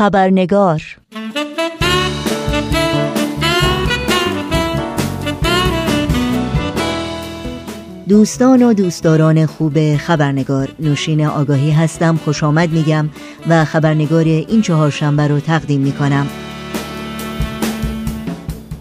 خبرنگار. دوستان و دوستداران خوب خبرنگار نوشین آگاهی هستم خوش آمد میگم و خبرنگار این چهارشنبه رو تقدیم می‌کنم.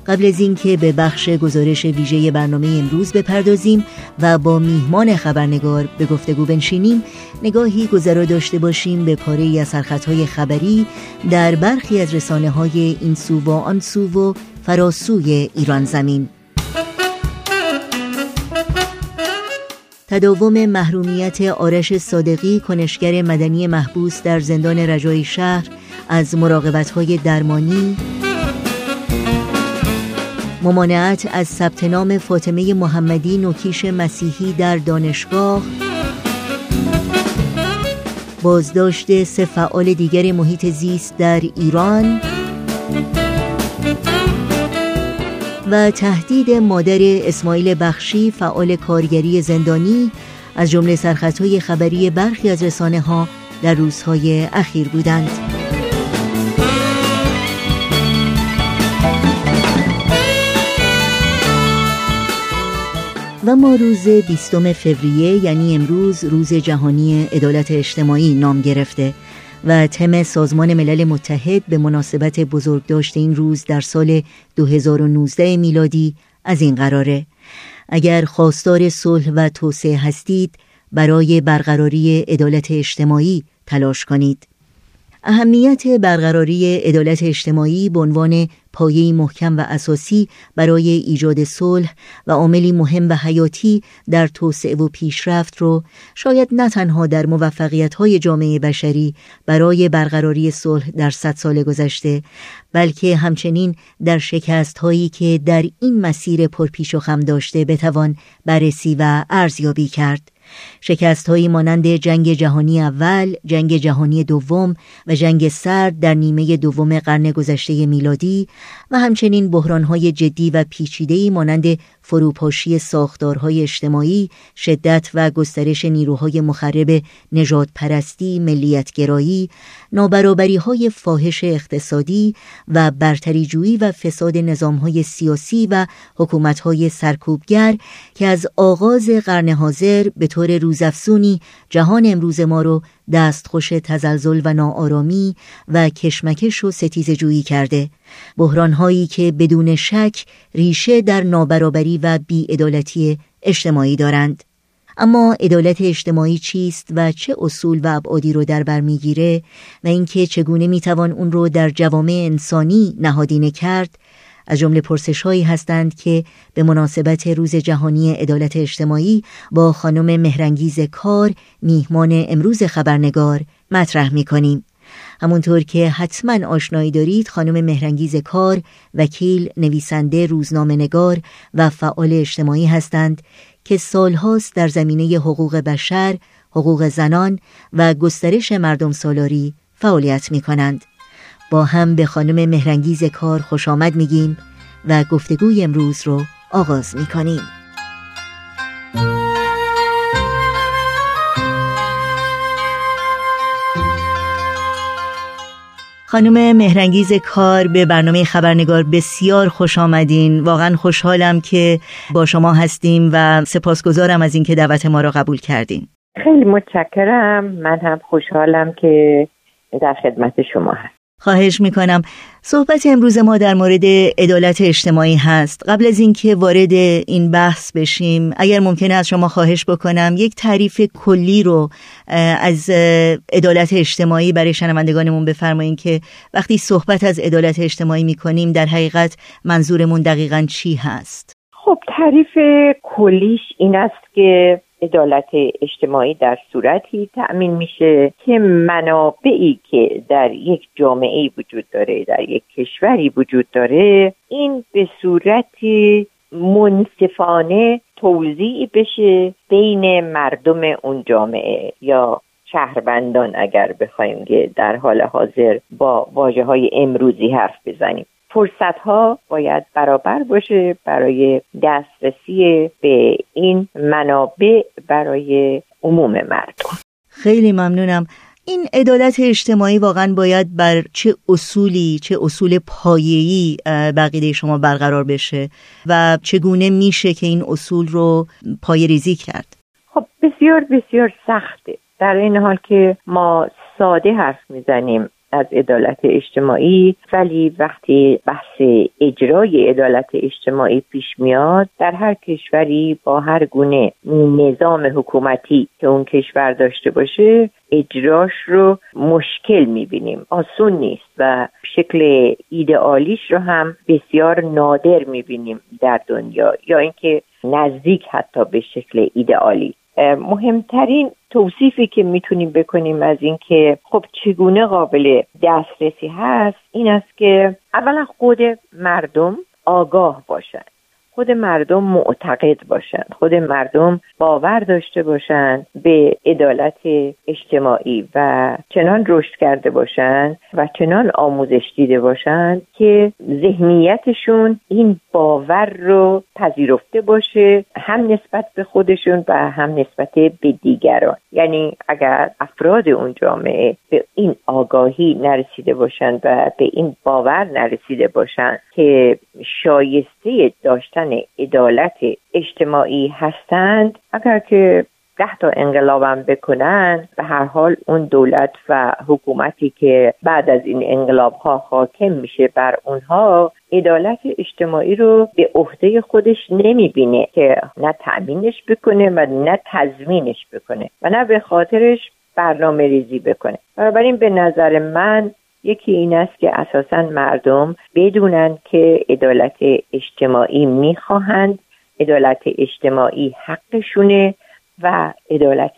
قبل از اینکه به بخش گزارش ویژه برنامه امروز بپردازیم و با میهمان خبرنگار به گفتگو بنشینیم نگاهی گذرا داشته باشیم به پاره از سرخطهای خبری در برخی از رسانه های این سو و آن سو و فراسوی ایران زمین. تداوم محرومیت آرش صادقی کنشگر مدنی محبوس در زندان رجای شهر از مراقبت درمانی ممانعت از ثبت نام فاطمه محمدی نوکیش مسیحی در دانشگاه. بازداشت سه فعال دیگر محیط زیست در ایران. و تهدید مادر اسماعیل بخشی فعال کارگری زندانی از جمله سرخطهای خبری برخی از رسانه ها در روزهای اخیر بودند. ما روز 20 فوریه یعنی امروز روز جهانی عدالت اجتماعی نام گرفته و تم سازمان ملل متحد به مناسبت بزرگداشت این روز در سال 2019 میلادی از این قراره. اگر خواستار صلح و توسعه هستید برای برقراری عدالت اجتماعی تلاش کنید. اهمیت برقراری عدالت اجتماعی به عنوان پایه‌ای محکم و اساسی برای ایجاد صلح و عاملی مهم و حیاتی در توسعه و پیشرفت رو شاید نه تنها در موفقیت‌های جامعه بشری برای برقراری صلح در صد سال گذشته بلکه همچنین در شکست‌هایی که در این مسیر پرپیش و خم داشته بتوان بررسی و ارزیابی کرد. شکست هایی مانند جنگ جهانی اول، جنگ جهانی دوم و جنگ سرد در نیمه دوم قرن گذشته میلادی و همچنین بحران های جدی و پیچیده‌ای مانند فروپاشی ساختارهای اجتماعی، شدت و گسترش نیروهای مخرب نجات پرستی، ملیتگرایی، نابرابری های فاحش اقتصادی و برتریجویی و فساد نظامهای سیاسی و حکومتهای سرکوبگر که از آغاز قرن حاضر به طور روزافزونی جهان امروز ما رو دستخوش تزلزل و ناآرامی و کشمکش و ستیز جویی کرده. بحران هایی که بدون شک ریشه در نابرابری و بیعدالتی اجتماعی دارند. اما عدالت اجتماعی چیست و چه اصول و ابعادی رو در بر می‌گیره و اینکه چگونه می‌توان اون رو در جوامع انسانی نهادینه کرد از جمله پرسش هایی هستند که به مناسبت روز جهانی عدالت اجتماعی با خانم مهرنگیز کار میهمان امروز خبرنگار مطرح می کنیم. همونطور که حتما آشنایی دارید خانم مهرنگیز کار وکیل نویسنده روزنامه نگار و فعال اجتماعی هستند که سالهاست در زمینه حقوق بشر، حقوق زنان و گسترش مردم سالاری فعالیت می کنند. با هم به خانم مهرنگیز کار خوش آمد میگیم و گفتگوی امروز رو آغاز می‌کنیم. خانم مهرنگیز کار به برنامه خبرنگار بسیار خوش آمدین. واقعا خوشحالم که با شما هستیم و سپاسگزارم از اینکه دعوت ما را قبول کردین. خیلی متشکرم. من هم خوشحالم که در خدمت شما هست خواهش می‌کنم. صحبت امروز ما در مورد عدالت اجتماعی هست. قبل از اینکه وارد این بحث بشیم اگر ممکنه از شما خواهش بکنم یک تعریف کلی رو از عدالت اجتماعی برای شنوندگانمون بفرمایید که وقتی صحبت از عدالت اجتماعی می‌کنیم در حقیقت منظورمون دقیقا چی هست؟ خب تعریف کلیش این است که عدالت اجتماعی در صورتی تأمین میشه که منابعی که در یک جامعه وجود داره در یک کشوری وجود داره این به صورتی منصفانه توضیع بشه بین مردم اون جامعه یا شهروندان اگر بخوایم که در حال حاضر با واجه های امروزی حرف بزنیم. فرصت ها باید برابر باشه برای دسترسی به این منابع برای عموم مردم. خیلی ممنونم. این عدالت اجتماعی واقعا باید بر چه اصولی چه اصول پایه‌ای بقیده شما برقرار بشه و چگونه میشه که این اصول رو پای ریزی کرد؟ خب بسیار بسیار سخته. در این حال که ما ساده حرف می‌زنیم. از عدالت اجتماعی ولی وقتی بحث اجرای عدالت اجتماعی پیش میاد در هر کشوری با هر گونه نظام حکومتی که اون کشور داشته باشه اجراش رو مشکل می‌بینیم. آسون نیست و شکل ایدئالیش رو هم بسیار نادر می‌بینیم در دنیا یا اینکه نزدیک حتی به شکل ایدئالی. مهمترین توصیفی که می‌تونیم بکنیم از اینکه خب چگونه قابل دسترسی هست این است که اولا خود مردم آگاه باشند خود مردم معتقد باشند خود مردم باور داشته باشند به عدالت اجتماعی و چنان رشد کرده باشند و چنان آموزش دیده باشند که ذهنیتشون این باور رو پذیرفته باشه هم نسبت به خودشون و هم نسبت به دیگران. یعنی اگر افراد اون جامعه به این آگاهی نرسیده باشند و به این باور نرسیده باشند که شایسته داشتن عدالت اجتماعی هستند اگر که ده تا انقلابم بکنن به هر حال اون دولت و حکومتی که بعد از این انقلاب ها حاکم میشه بر اونها عدالت اجتماعی رو به عهده خودش نمی‌بینه که نه تأمینش بکنه و نه تضمینش بکنه و نه به خاطرش برنامه ریزی بکنه. بنابراین به نظر من یکی این است که اساسا مردم بدونن که عدالت اجتماعی می‌خواهند عدالت اجتماعی حقشونه و عدالت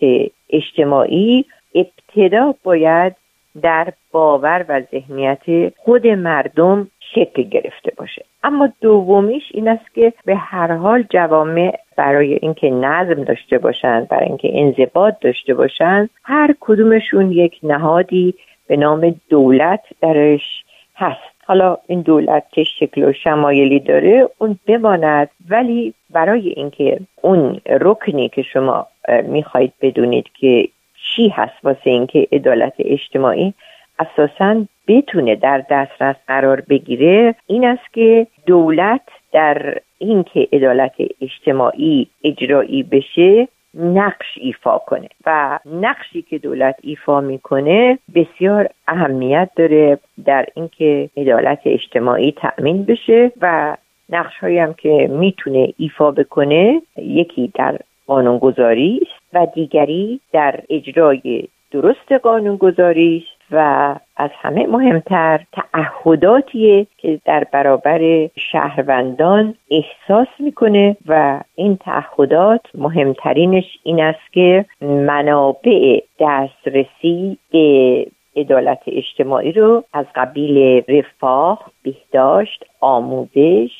اجتماعی ابتدا باید در باور و ذهنیت خود مردم شکل گرفته باشه. اما دومیش این است که به هر حال جوامع برای اینکه نظم داشته باشند برای اینکه انضباط داشته باشند هر کدومشون یک نهادی به نام دولت درش هست. حالا این دولت که شکل و شمایلی داره اون بماند. ولی برای اینکه اون رکنی که شما می‌خواهید بدونید که چی هست واسه اینکه عدالت اجتماعی اساسا بتونه در دسترس قرار بگیره این است که دولت در اینکه عدالت اجتماعی اجرایی بشه نقش ایفا کنه و نقشی که دولت ایفا می‌کنه بسیار اهمیت داره در اینکه عدالت اجتماعی تأمین بشه و نقش هایی هم که می‌تونه ایفا بکنه یکی در قانونگذاری است و دیگری در اجرای درست قانونگذاری است و از همه مهمتر تعهداتیه که در برابر شهروندان احساس می‌کنه و این تعهدات مهمترینش این است که منابع دسترسی به عدالت اجتماعی رو از قبیل رفاه، بهداشت، آموزش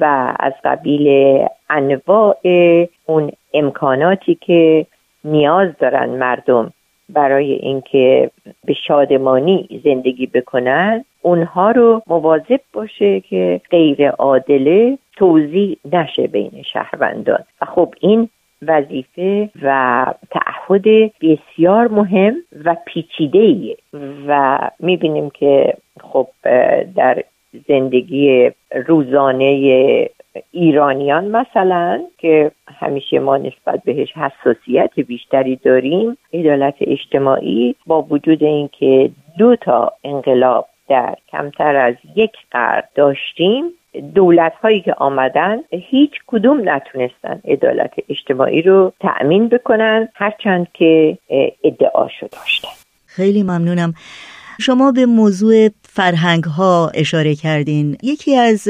و از قبیل انواع اون امکاناتی که نیاز دارن مردم برای اینکه به شادمانی زندگی بکنن اونها رو مواظب باشه که غیر عادله توضیح نشه بین شهروندان. و خب این وظیفه و تعهد بسیار مهم و پیچیده و می‌بینیم که خب در زندگی روزانه ایرانیان مثلا که همیشه ما نسبت بهش حساسیت بیشتری داریم عدالت اجتماعی با وجود اینکه دو تا انقلاب در کمتر از یک قرن داشتیم دولت هایی که آمدن هیچ کدوم نتونستن عدالت اجتماعی رو تأمین بکنن هرچند که ادعاشو داشتن. خیلی ممنونم. شما به موضوع فرهنگ ها اشاره کردین. یکی از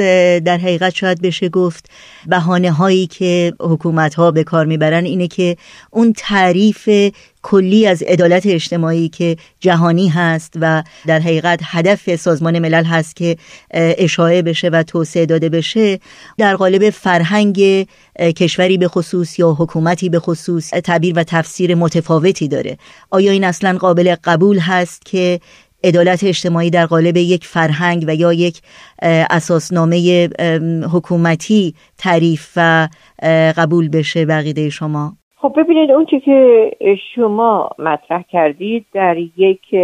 در حقیقت شاید بشه گفت بهانه هایی که حکومت ها به کار می‌برن اینه که اون تعریف کلی از عدالت اجتماعی که جهانی هست و در حقیقت هدف سازمان ملل هست که اشاعه بشه و توسعه داده بشه در قالب فرهنگ کشوری به خصوص یا حکومتی به خصوص تعبیر و تفسیر متفاوتی داره. آیا این اصلا قابل قبول هست که عدالت اجتماعی در قالب یک فرهنگ و یا یک اساسنامه حکومتی تعریف و قبول بشه؟ بقیده شما. خب ببینید اون که شما مطرح کردید در یک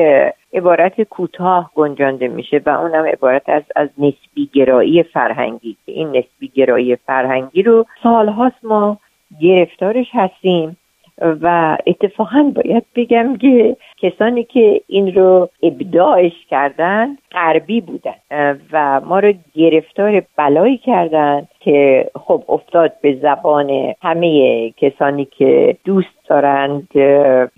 عبارت کوتاه گنجانده میشه و اونم عبارت از از نسبی گرایی فرهنگی. این نسبی گرایی فرهنگی رو سالهاست ما گرفتارش هستیم و اتفاقا باید بگم که کسانی که این رو ابداعش کردن غربی بودن. و ما رو گرفتار بلایی کردن که خب افتاد به زبان همه کسانی که دوست دارند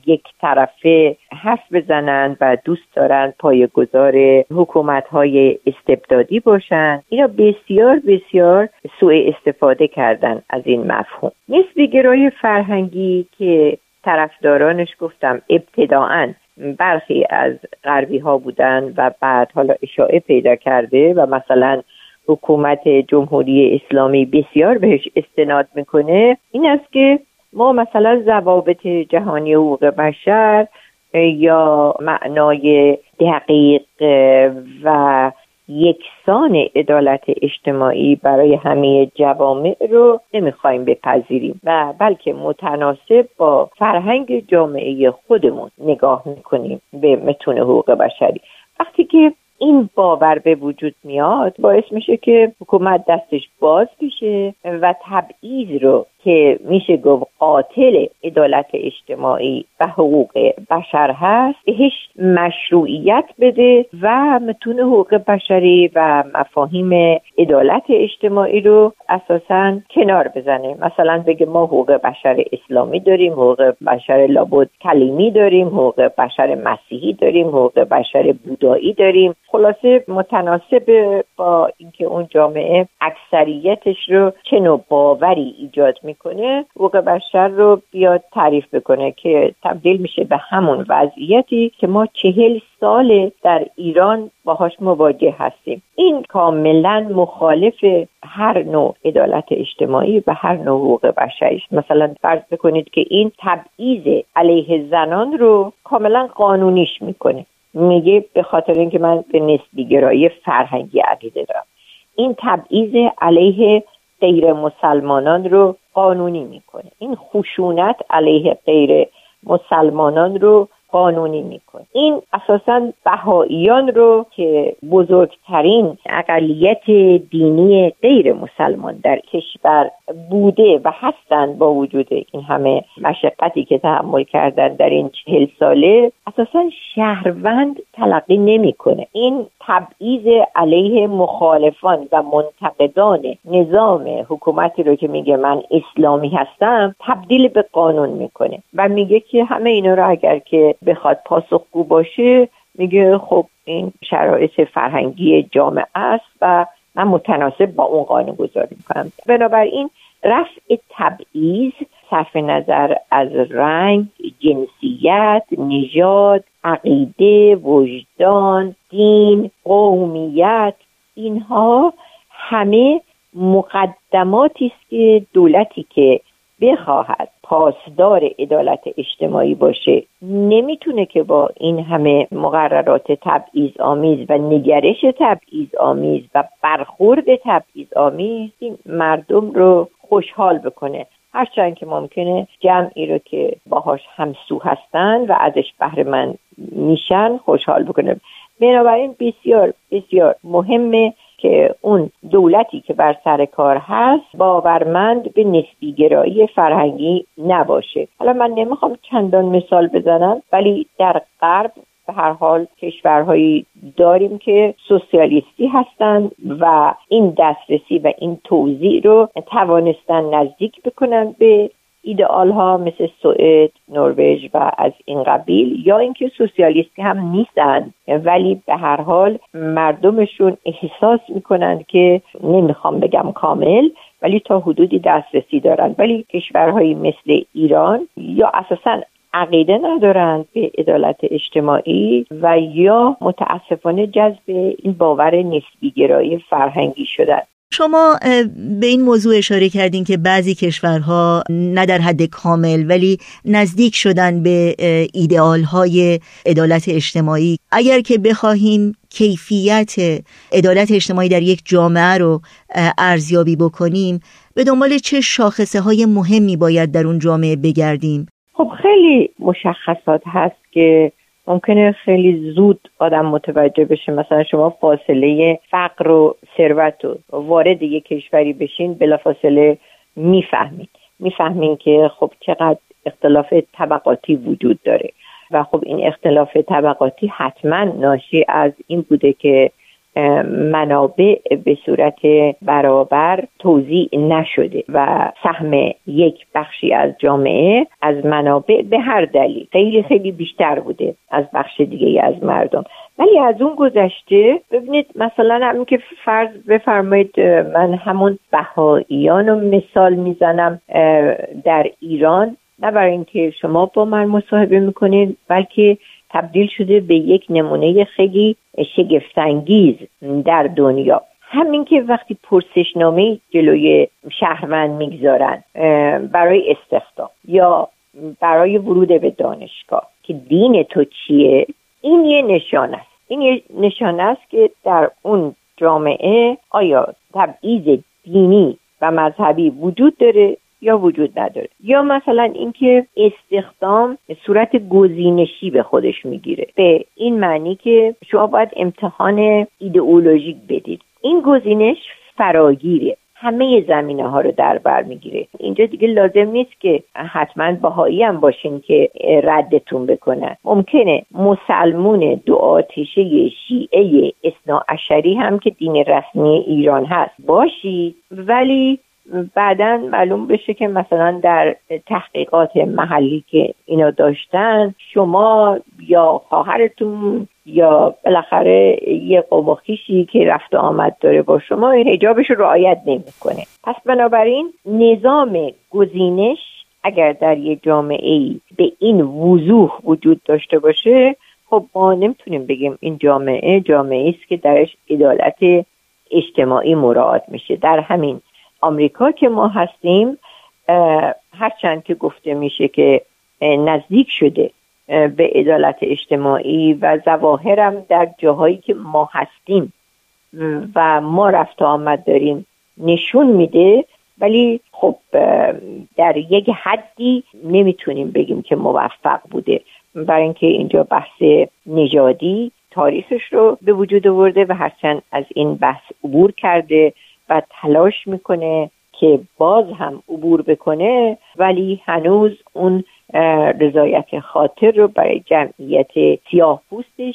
یک طرفه حرف بزنند و دوست دارند پایگذار حکومت های استبدادی باشند اینا بسیار بسیار سوء استفاده کردن از این مفهوم. نسبی گرای فرهنگی که طرفدارانش گفتم ابتداعا برخی از غربی ها بودن و بعد حالا اشاعه پیدا کرده و مثلا حکومت جمهوری اسلامی بسیار بهش استناد می‌کنه این است که ما مثلا ضوابط جهانی حقوق بشر یا معنای دقیق و یکسان عدالت اجتماعی برای همه جوامع رو نمی‌خوایم بپذیریم و بلکه متناسب با فرهنگ جامعه خودمون نگاه می‌کنیم به متون حقوق بشری. وقتی که این باور به وجود میاد باعث میشه که حکومت دستش باز بشه و تبعیض رو که میشه گفت قاتل عدالت اجتماعی و حقوق بشر هست بهش مشروعیت بده و متون حقوق بشری و مفاهیم عدالت اجتماعی رو اساسا کنار بزنه. مثلا بگه ما حقوق بشر اسلامی داریم حقوق بشر لابد کلیمی داریم حقوق بشر مسیحی داریم حقوق بشر بودایی داریم. خلاصه متناسب با اینکه اون جامعه اکثریتش رو چه نوع باوری ایجاد می‌کنه حقوق بشر رو بیاد تعریف بکنه که تبدیل میشه به همون وضعیتی که ما چهل سال در ایران باهاش مواجه هستیم. این کاملا مخالف هر نوع عدالت اجتماعی و هر نوع حقوق بشری مثلا فرض بکنید که این تبعیض علیه زنان رو کاملا قانونیش می‌کنه. میگه به خاطر اینکه من به نسبی گرایی فرهنگی عقیده دارم. این تبعیض علیه غیر مسلمانان رو قانونی می‌کنه. این خشونت علیه غیر مسلمانان رو قانونی می‌کنه. این اساسا بهاییان رو که بزرگترین اقلیت دینی غیر مسلمان در کشور بوده و هستند با وجود این همه مشقتی که تحمل کردن در این چهل ساله اساسا شهروند تلقی نمی‌کنه. این تبعیض علیه مخالفان و منتقدان نظام حکومتی رو که میگه من اسلامی هستم تبدیل به قانون می‌کنه و میگه که همه اینا رو اگر که بخواد پاسخگو باشه میگه خب این شرایط فرهنگی جامعه است و من متناسب با اون قانون گذاری می‌کنم. بنابراین رفع تبعیض صرف نظر از رنگ جنسیت نژاد عقیده وجدان دین قومیت اینها همه مقدماتی است که دولتی که بخواهد پاسدار عدالت اجتماعی باشه نمی‌تونه که با این همه مقررات تبعیض آمیز و نگرش تبعیض آمیز و برخورد تبعیض آمیز این مردم رو خوشحال بکنه. هرچند که ممکنه جمعی رو که باهاش همسو هستن و ازش بهره من میشن خوشحال بکنه. بنابراین بسیار بسیار مهمه که اون دولتی که بر سر کار هست باورمند به نسبی گرایی فرهنگی نباشه. حالا من نمی‌خوام چندان مثال بزنم ولی در غرب به هر حال کشورهایی داریم که سوسیالیستی هستند و این دسترسی و این توضیح رو توانستن نزدیک بکنن به ایدئال ها مثل سوئد، نروژ و از این قبیل یا اینکه سوسیالیستی هم نیستن ولی به هر حال مردمشون احساس می‌کنند که نمی‌خوام بگم کامل ولی تا حدودی دسترسی دارند. ولی کشورهایی مثل ایران یا اساسا عقیده ندارند به عدالت اجتماعی و یا متاسفانه جذب این باور نسبی گرایی فرهنگی شدن. شما به این موضوع اشاره کردین که بعضی کشورها نه در حد کامل ولی نزدیک شدن به ایدئال های عدالت اجتماعی. اگر که بخواهیم کیفیت عدالت اجتماعی در یک جامعه رو ارزیابی بکنیم به دنبال چه شاخصه های مهمی باید در اون جامعه بگردیم؟ خب خیلی مشخصات هست که ممکنه خیلی زود آدم متوجه بشه. مثلا شما فاصله فقر و ثروت و وارد یک کشوری بشین بلافاصله می‌فهمید. می‌فهمین که خب چقدر اختلاف طبقاتی وجود داره. و خب این اختلاف طبقاتی حتما ناشی از این بوده که منابع به صورت برابر توضیح نشده و سهم یک بخشی از جامعه از منابع به هر دلیل. خیلی خیلی بیشتر بوده از بخش دیگه از مردم. ولی از اون گذشته ببینید مثلا همین که فرض بفرمایید من همون بهاییان رو مثال می‌زنم در ایران. نه برای اینکه شما با من مصاحبه می‌کنید بلکه تبدیل شده به یک نمونه خیلی شگفتانگیز در دنیا. همین که وقتی پرسشنامه جلوی شهروند می‌گذارن برای استخدام یا برای ورود به دانشگاه که دین تو چیه این یه نشان است. این یه نشان است که در اون جامعه آیا تبعیض دینی و مذهبی وجود داره یا وجود نداره. یا مثلا اینکه استخدام صورت گزینشی به خودش می‌گیره. به این معنی که شما باید امتحان ایدئولوژیک بدید. این گزینش فراگیره. همه زمینه ها رو در بر می‌گیره. اینجا دیگه لازم نیست که حتما باهایی هم باشین که ردتون بکنن ممکنه مسلمون دو آتیشه شیعه اسنا هم که دین رسمی ایران هست باشید ولی بعدا معلوم بشه که مثلا در تحقیقات محلی که اینا داشتن شما یا خواهرتون یا بالاخره یه قوم که رفت آمد داره با شما این حجابش رو رعایت نمی‌کنه. پس بنابراین نظام گزینش اگر در یه جامعه ای به این وضوح وجود داشته باشه خب ما نمی‌تونیم بگیم این جامعه جامعه است که درش عدالت اجتماعی مراعات میشه. در همین آمریکا که ما هستیم هرچند که گفته میشه که نزدیک شده به عدالت اجتماعی و زواهرم در جاهایی که ما هستیم و ما رفت آمد داریم نشون میده. ولی خب در یک حدی نمی‌تونیم بگیم که موفق بوده. برای اینکه اینجا بحث نژادی تاریخش رو به وجود آورده و هرچند از این بحث عبور کرده. و تلاش می‌کنه که باز هم عبور بکنه ولی هنوز اون رضایت خاطر رو برای جمعیت سیاه پوستش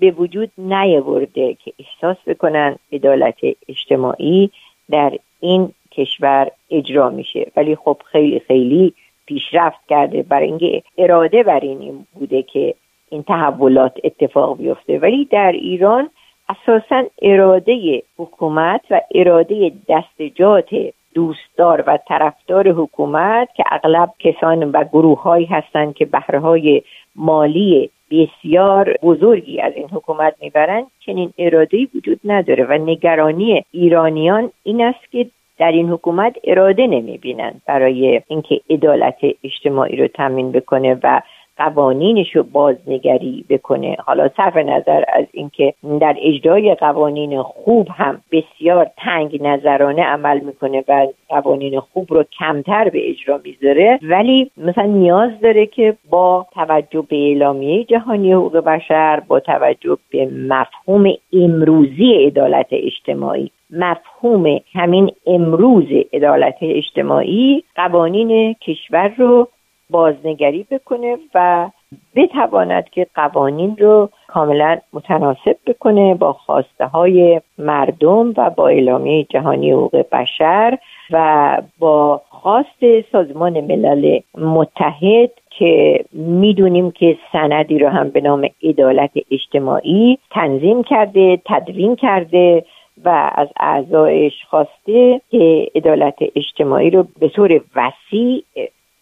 به وجود نیاورده که احساس بکنن عدالت اجتماعی در این کشور اجرا میشه. ولی خب خیلی خیلی پیشرفت کرده. برای اینکه اراده بر این بوده که این تحولات اتفاق بیفته. ولی در ایران اساسا اراده حکومت و اراده دستجات دوستدار و طرفدار حکومت که اغلب کسان و گروه هایی هستند که بهرهای مالی بسیار بزرگی از این حکومت می‌برند چنین اراده وجود نداره و نگرانی ایرانیان این است که در این حکومت اراده نمی‌بینند برای اینکه عدالت اجتماعی رو تامین بکنه و قوانینش رو بازنگری بکنه. حالا صرف نظر از اینکه در اجرای قوانین خوب هم بسیار تنگ نظرانه عمل می‌کنه و قوانین خوب رو کمتر به اجرا می‌ذاره ولی مثلا نیاز داره که با توجه به اعلامیه جهانی حقوق بشر با توجه به مفهوم امروزی عدالت اجتماعی مفهوم همین امروز عدالت اجتماعی قوانین کشور رو بازنگری بکنه و بتواند که قوانین رو کاملا متناسب بکنه با خواسته های مردم و با اعلامیه جهانی حقوق بشر و با خواست سازمان ملل متحد که می‌دونیم که سندی رو هم به نام عدالت اجتماعی تنظیم کرده تدوین کرده و از اعضایش خواسته که عدالت اجتماعی رو به طور وسیع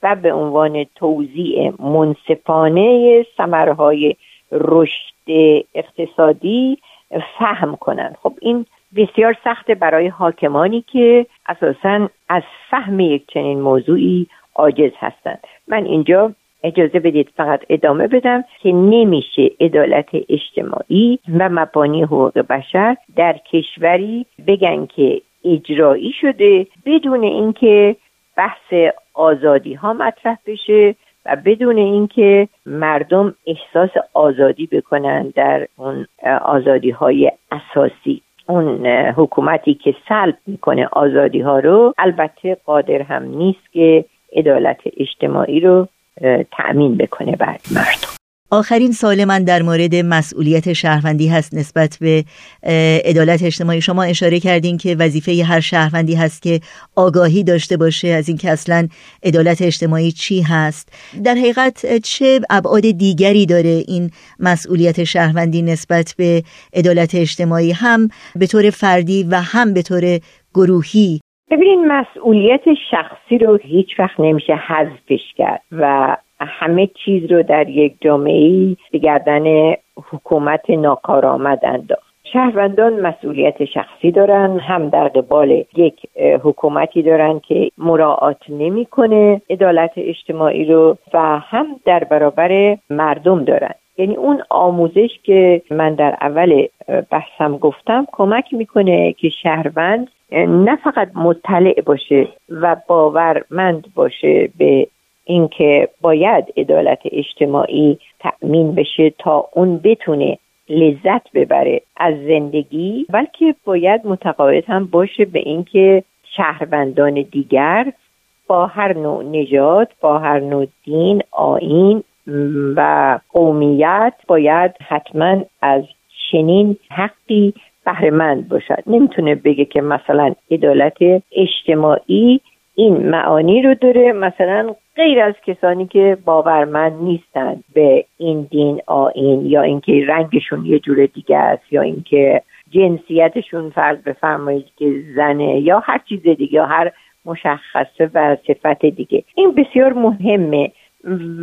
و به عنوان توزیع منصفانه ثمرهای رشد اقتصادی فهم کنند. خب این بسیار سخته برای حاکمانی که اساسا از فهم یک چنین موضوعی عاجز هستند. من اینجا اجازه بدید فقط ادامه بدم که نمیشه عدالت اجتماعی و مبانی حقوق بشر در کشوری بگن که اجرایی شده بدون اینکه بحث آزادی ها مطرح بشه و بدون اینکه مردم احساس آزادی بکنن در اون آزادی های اساسی. اون حکومتی که سلب می‌کنه آزادی ها رو البته قادر هم نیست که عدالت اجتماعی رو تأمین بکنه بر مردم. آخرین سال من در مورد مسئولیت شهروندی هست نسبت به عدالت اجتماعی. شما اشاره کردین که وظیفه هر شهروندی هست که آگاهی داشته باشه از اینکه اصلا عدالت اجتماعی چی هست. در حقیقت چه ابعاد دیگری داره این مسئولیت شهروندی نسبت به عدالت اجتماعی؟ هم به طور فردی و هم به طور گروهی. ببینید مسئولیت شخصی رو هیچ وقت نمیشه حذفش کرد و همه چیز رو در یک جامعه به گردن حکومت ناکارآمد انداخت. شهروندان مسئولیت شخصی دارن هم در قبال یک حکومتی دارن که مراعات نمی‌کنه عدالت اجتماعی رو و هم در برابر مردم دارن. یعنی اون آموزش که من در اول بحثم گفتم کمک می‌کنه که شهروند نه فقط مطلع باشه و باورمند باشه به اینکه باید عدالت اجتماعی تأمین بشه تا اون بتونه لذت ببره از زندگی بلکه باید متقاعد هم باشه به اینکه شهروندان دیگر با هر نوع نژاد با هر نوع دین آین و قومیت باید حتما از چنین حقی بهرهمند باشد. نمی‌تونه بگه که مثلا عدالت اجتماعی این معانی رو داره مثلا غیر از کسانی که باورمند نیستند به این دین آین یا اینکه رنگشون یه جور دیگه است یا اینکه جنسیتشون فرض بفرمایید که زنه یا هر چیز دیگه یا هر مشخصه و صفت دیگه. این بسیار مهمه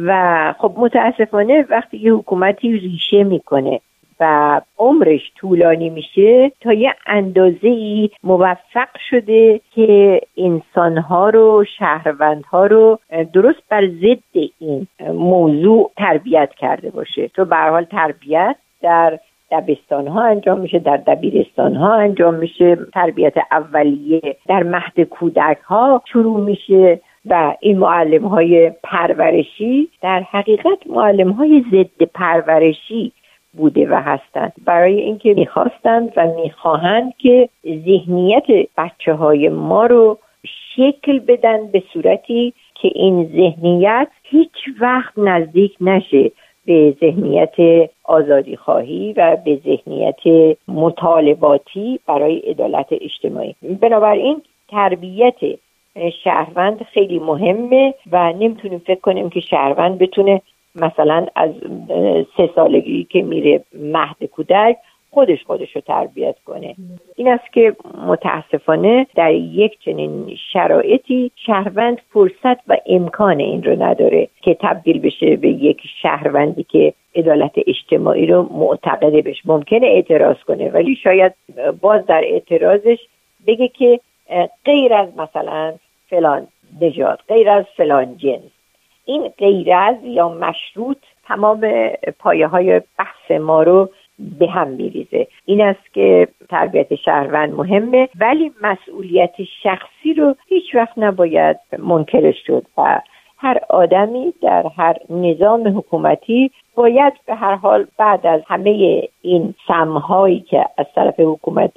و خب متاسفانه وقتی یه حکومتی ریشه می‌کنه و عمرش طولانی میشه تا یه اندازه ای موفق شده که انسانها رو شهروندها رو درست بر ضد این موضوع تربیت کرده باشه. تو به حال تربیت در دبستان ها انجام میشه در دبیرستان ها انجام میشه. تربیت اولیه در مهد کودک ها شروع میشه و این معلم های پرورشی در حقیقت معلم های ضد پرورشی بوده و هستند. برای اینکه می‌خواستند و می‌خواهند که ذهنیت بچه های ما رو شکل بدن به صورتی که این ذهنیت هیچ وقت نزدیک نشه به ذهنیت آزادی خواهی و به ذهنیت مطالباتی برای عدالت اجتماعی. بنابراین تربیت شهروند خیلی مهمه و نمی‌تونیم فکر کنیم که شهروند بتونه مثلا از سه سالگی که میره مهد کودک خودش خودش رو تربیت کنه. این است که متاسفانه در یک چنین شرایطی شهروند فرصت و امکان این رو نداره که تبدیل بشه به یک شهروندی که عدالت اجتماعی رو معتقده بشه ممکنه اعتراض کنه ولی شاید باز در اعتراضش بگه که غیر از مثلا فلان نژاد غیر از فلان جنس. این غیر از یا مشروط تمام پایه های بحث ما رو به هم میریزه. این است که تربیت شهروند مهمه ولی مسئولیت شخصی رو هیچ وقت نباید منکرش شد و هر آدمی در هر نظام حکومتی باید به هر حال بعد از همه این سمهایی که از طرف حکومت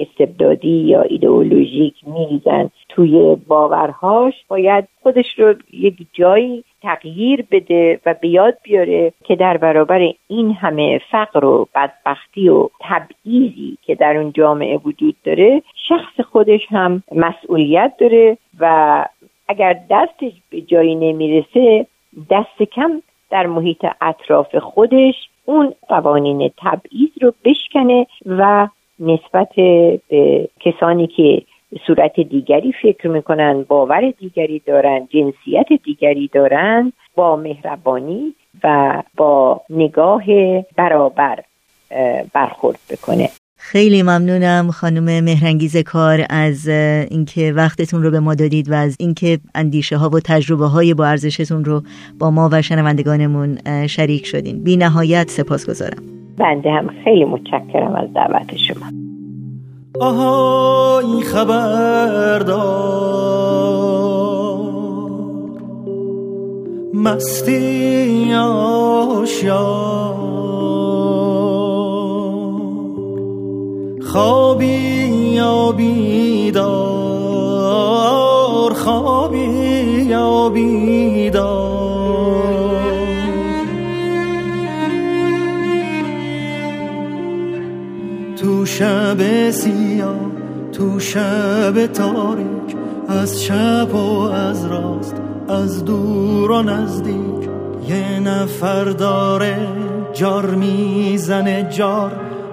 استبدادی یا ایدئولوژیک میریزن توی باورهاش باید خودش رو یک جایی تغییر بده و بیاد بیاره که در برابر این همه فقر و بدبختی و تبعیضی که در اون جامعه وجود داره شخص خودش هم مسئولیت داره و اگر دستش به جایی نمی‌رسه دست کم در محیط اطراف خودش اون قوانین تبعیض رو بشکنه و نسبت به کسانی که صورت دیگری فکر می‌کنن باور دیگری دارن جنسیت دیگری دارن با مهربانی و با نگاه برابر برخورد بکنه. خیلی ممنونم خانم مهرنگیز کار از اینکه وقتتون رو به ما دادید و از اینکه اندیشه ها و تجربه های با ارزشتون رو با ما و شنوندگانمون شریک شدین. بی نهایت سپاس گذارم بنده هم خیلی متشکرم از دعوت شما. آهای خبردار. مستی آشیار. خوابی یا بیدار؟ خوابی یا بیدار؟ تو شب سیاه تو شب تاریک از چپ و از راست از دور و نزدیک یه نفر داره جار می‌زنه جار.